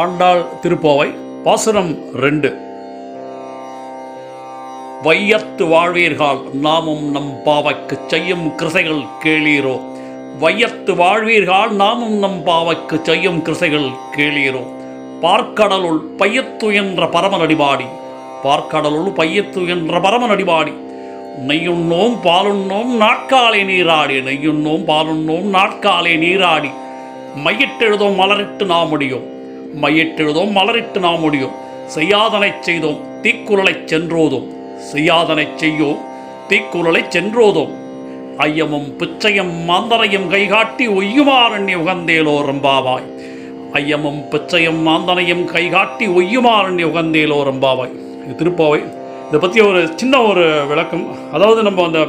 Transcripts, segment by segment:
ஆண்டாள் திருப்போவை பாசுரம் ரெண்டு. வையத்து வாழ்வீர்கள் நாமும் நம் பாவைக்கு செய்யும் கிருசைகள் கேளீரோ. வையத்து வாழ்வீர்கள் நாமும் நம் பாவைக்கு செய்யும் கிருசைகள் கேளீரோ. பார்க்கடலுள் பையத்து என்ற பரமநடிபாடி பார்க்கடலுள் பையத்து என்ற பரமநடிபாடி நெய்யுண்ணோம் பாலுண்ணோம் நாட்காலே நீராடி நெய்யுண்ணோம் பாலுண்ணோம் நாட்காலே நீராடி. மையிட்டெழுதோம் மலரிட்டு நாம் முடியும் மையிட்டெழுதோம் மலரிட்டு நாம் முடியும் செய்யாதனைச் செய்தோம் தீக்குறளைச் சென்றோதும். செய்யாதனைச் செய்யோம் தீக்குறளை சென்றோதும். ஐயமும் பிச்சையும் மாந்தனையும் கைகாட்டி ஒய்யுமாறண்ணி உகந்தேலோ ரம்பாவாய். ஐயமும் பிச்சையும் மாந்தனையும் கைகாட்டி ஒய்யுமாறண்ணி உகந்தேலோ ரம்பாவாய். இது திருப்பாவை. இதை பற்றி ஒரு சின்ன ஒரு விளக்கம். அதாவது நம்ம அந்த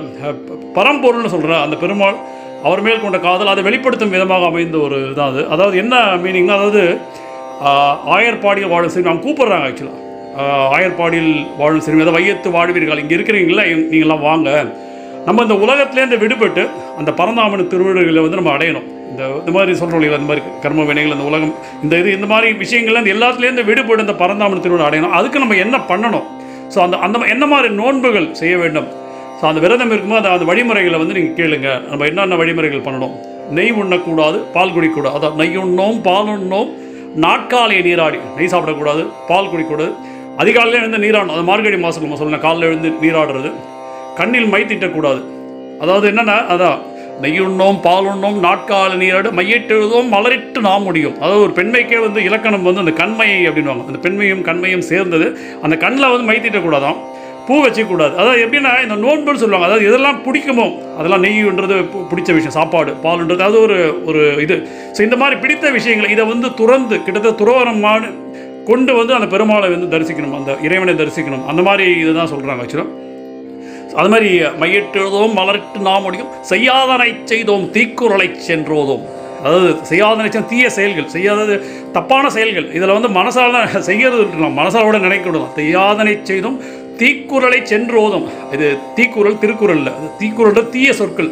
ப- பரம்பொருள்னு சொல்கிற அந்த பெருமாள் அவர் மேல் கொண்ட காதல் அதை வெளிப்படுத்தும் விதமாக அமைந்த ஒரு இதான் அது. அதாவது என்ன மீனிங்னா அதாவது ஆயர்பாடியில் வாழும் சிறுமி அவங்க கூப்பிட்றாங்க ஆக்சுவலாக ஆயர்பாடியில் வாழும் சிறுமி அதை வையத்து வாழ்வீர்கள் இங்கே இருக்கிறீங்களா நீங்களாம் வாங்க. நம்ம இந்த உலகத்துலேருந்து விடுபட்டு அந்த பரந்தாமன் திருவிழர்களை வந்து நம்ம அடையணும். இந்த இந்த மாதிரி சொல்கிறோம் இந்த மாதிரி கர்ம வினைகள் இந்த உலகம் இந்த இது இந்த மாதிரி விஷயங்கள்ல இந்த எல்லாத்துலேருந்து விடுபட்டு இந்த பரந்தாமன் திருவிழா அடையணும். அதுக்கு நம்ம என்ன பண்ணணும்? ஸோ அந்த அந்த என்ன மாதிரி நோன்புகள் செய்ய வேண்டும்? ஸோ அந்த விரதம் இருக்கும்போது அந்த அந்த வழிமுறைகளை வந்து நீங்கள் கேளுங்க. நம்ம என்னென்ன வழிமுறைகள் பண்ணணும்? நெய் உண்ணக்கூடாது பால் குடிக்கூடாது அதான் நெய் உண்ணோம் பால் உண்ணோம் நாட்காலையை நீராடி நெய் சாப்பிடக்கூடாது பால் குடிக்கக்கூடாது அதிகாலையில் எழுந்து நீராடணும். அது மார்கழி மாதம் நம்ம சொல்லணும். காலையில் எழுந்து நீராடுறது. கண்ணில் மை திட்டக்கூடாது. அதாவது என்னென்னா அதான் நெய்யுண்ணோம் பாலுண்ணோம் நாட்கால நீராடு மையிட்டெழுதும் மலரிட்டு நாம் முடியும். அதாவது ஒரு பெண்மைக்கே வந்து இலக்கணம் வந்து அந்த கண்மையை அப்படின்வாங்க அந்த பெண்மையும் கண்மையும் சேர்ந்தது. அந்த கண்ணில் வந்து மை திட்டக்கூடாதான் பூ வச்சுக்கூடாது அதாவது எப்படின்னா இந்த நோன்புன்னு சொல்லுவாங்க. அதாவது எதெல்லாம் பிடிக்குமோ அதெல்லாம் நெய்யுன்றது பு- பிடிச்ச விஷயம். சாப்பாடு பாலுன்றது அது ஒரு ஒரு இது. ஸோ இந்த மாதிரி பிடித்த விஷயங்களை இதை வந்து துறந்து கிட்டத்தட்ட துறவரமான கொண்டு வந்து அந்த பெருமாளை வந்து தரிசிக்கணும். அந்த இறைவனை தரிசிக்கணும். அந்த மாதிரி இதுதான் சொல்கிறாங்க ஆக்சுவலாக அது மாதிரி மையிட்டெழுதோம் மலர்ட்டு நாம் முடியும் செய்யாதனை செய்தோம் தீக்குறளை சென்றோதோம். அதாவது செய்யாதனை செஞ்ச தீய செயல்கள். செய்யாதது தப்பான செயல்கள். இதில் வந்து மனசால செய்யறது இருக்கலாம் மனசாலோட நினைக்கணும் செய்யாதனை செய்தோம் தீக்குறளை சென்றோதும். இது தீக்குறள் திருக்குறள் தீக்குறள் தீய சொற்கள்.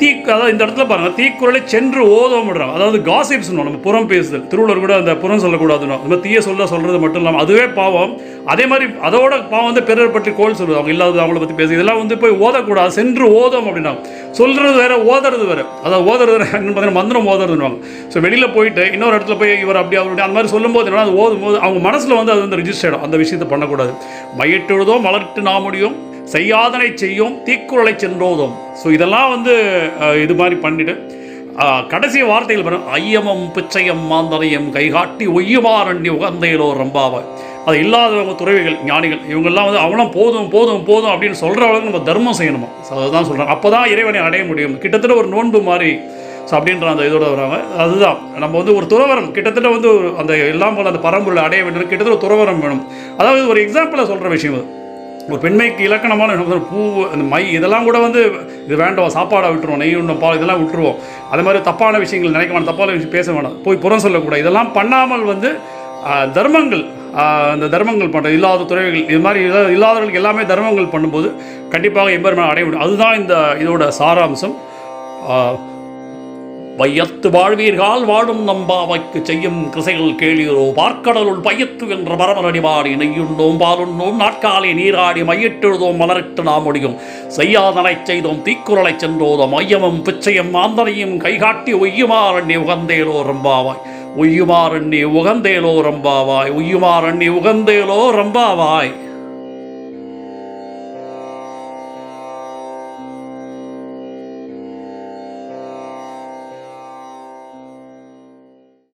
தீ அதாவது இந்த இடத்துல பாருங்கள் தீக்குறளை சென்று ஓதோம்ன்றாங்க அதாவது காசிப்ஸ் நம்ம புறம் பேசுதல். திருவள்ளுவர் கூட அந்த புறம் சொல்லக்கூடாதுன்னு. நம்ம தீய சொல்ல சொல்கிறது மட்டும் இல்லாமல் அதுவே பாவம். அதே மாதிரி அதோட பாவம் வந்து பிறர் பற்றி கோல் சொல்லுது. அவங்க இல்லாதது அவங்கள பற்றி பேசுது இதெல்லாம் வந்து போய் ஓதக்கூடாது. சென்று ஓதம் அப்படின்னா சொல்கிறது வேற ஓதுறது வேற. அதாவது ஓதுறது வேற என்னன்னு பார்த்தீங்கன்னா மந்திரம் ஓதுறதுன்னுவாங்க. ஸோ வெளியில் போயிட்டு இன்னொரு இடத்துல போய் இவர் அப்படி அவருடைய அந்த மாதிரி சொல்லும்போது என்னன்னா அது ஓதும் போது அவங்க மனசில் வந்து அது வந்து ரிஜிஸ்டர் ஆகிடும் அந்த விஷயத்தை பண்ணக்கூடாது. மையிட்டுழுதோ மலர்ட்டு நான் முடியும். செய்யாதனை செய்யும் தீக்குறளை சென்றோதும். ஸோ இதெல்லாம் வந்து இது மாதிரி பண்ணிட்டு கடைசி வார்த்தைகள் பாருங்க ஐயமம் பிச்சையம் மாந்தனையும் கைகாட்டி ஒய்யுமாரண்டி உகந்தையிலோ ரம்பாவாய் அது இல்லாதவங்க துறவிகள் ஞானிகள் இவங்கெல்லாம் வந்து அவனும் போதும் போதும் போதும் அப்படின்னு சொல்கிற அளவுக்கு நம்ம தர்மம் செய்யணுமா? ஸோ அதுதான் சொல்கிறாங்க அப்போ தான் இறைவனை அடைய முடியும். கிட்டத்தட்ட ஒரு நோன்பு மாதிரி ஸோ அப்படின்ற அந்த இதோட வராங்க. அதுதான். நம்ம வந்து ஒரு துறவரம் கிட்டத்தட்ட வந்து அந்த எல்லாம் போல அந்த பரம்பொருள் அடைய வேண்டும். கிட்டத்தட்ட ஒரு துறவரம் வேணும். அதாவது ஒரு எக்ஸாம்பிளாக சொல்கிற விஷயம் அது ஒரு பெண்மைக்கு இலக்கணமான என்ன பூ அந்த மை இதெல்லாம் கூட வந்து இது வேண்டாம் சாப்பாடை விட்டுருவோம் நெய் உண்ணும் பால் இதெல்லாம் விட்டுருவோம். அது மாதிரி தப்பான விஷயங்கள் நினைக்க வேண்டாம் தப்பான விஷயம் பேச வேண்டாம் போய் புறம் சொல்லக்கூடாது. இதெல்லாம் பண்ணாமல் வந்து தர்மங்கள் அந்த தர்மங்கள் பண்ணுறது இல்லாத துறைகள் இது மாதிரி இல்லாதவர்களுக்கு எல்லாமே தர்மங்கள் பண்ணும்போது கண்டிப்பாக எம்பெருமான அடைய முடியும். அதுதான் இந்த இதோட சாராம்சம். வையத்து வாழ்வீர்கள் வாழும் நம்பாவைக்கு செய்யும் கிருசைகள் கேளீரோ பார்க்கடலுள் பையத்து என்ற பரமரடிபாடி நெய்யுண்ணோம் பாலுண்ணோம் நாட்காலே நீராடி மையிட்டெழுதோம் மலரிட்டு நாம் முடியும் செய்யாதனை செய்தோம் தீக்குறளைச் சென்றோதோம் ஐயமும் பிச்சையும் மாந்தனையும் கைகாட்டி ஒய்யுமாறண்ணி உகந்தேலோ ரம்பாவாய். உய்யுமாறண்ணி உகந்தேலோ ரம்பாவாய் உய்யுமாறண்ணி உகந்தேலோ ரம்பாவாய்.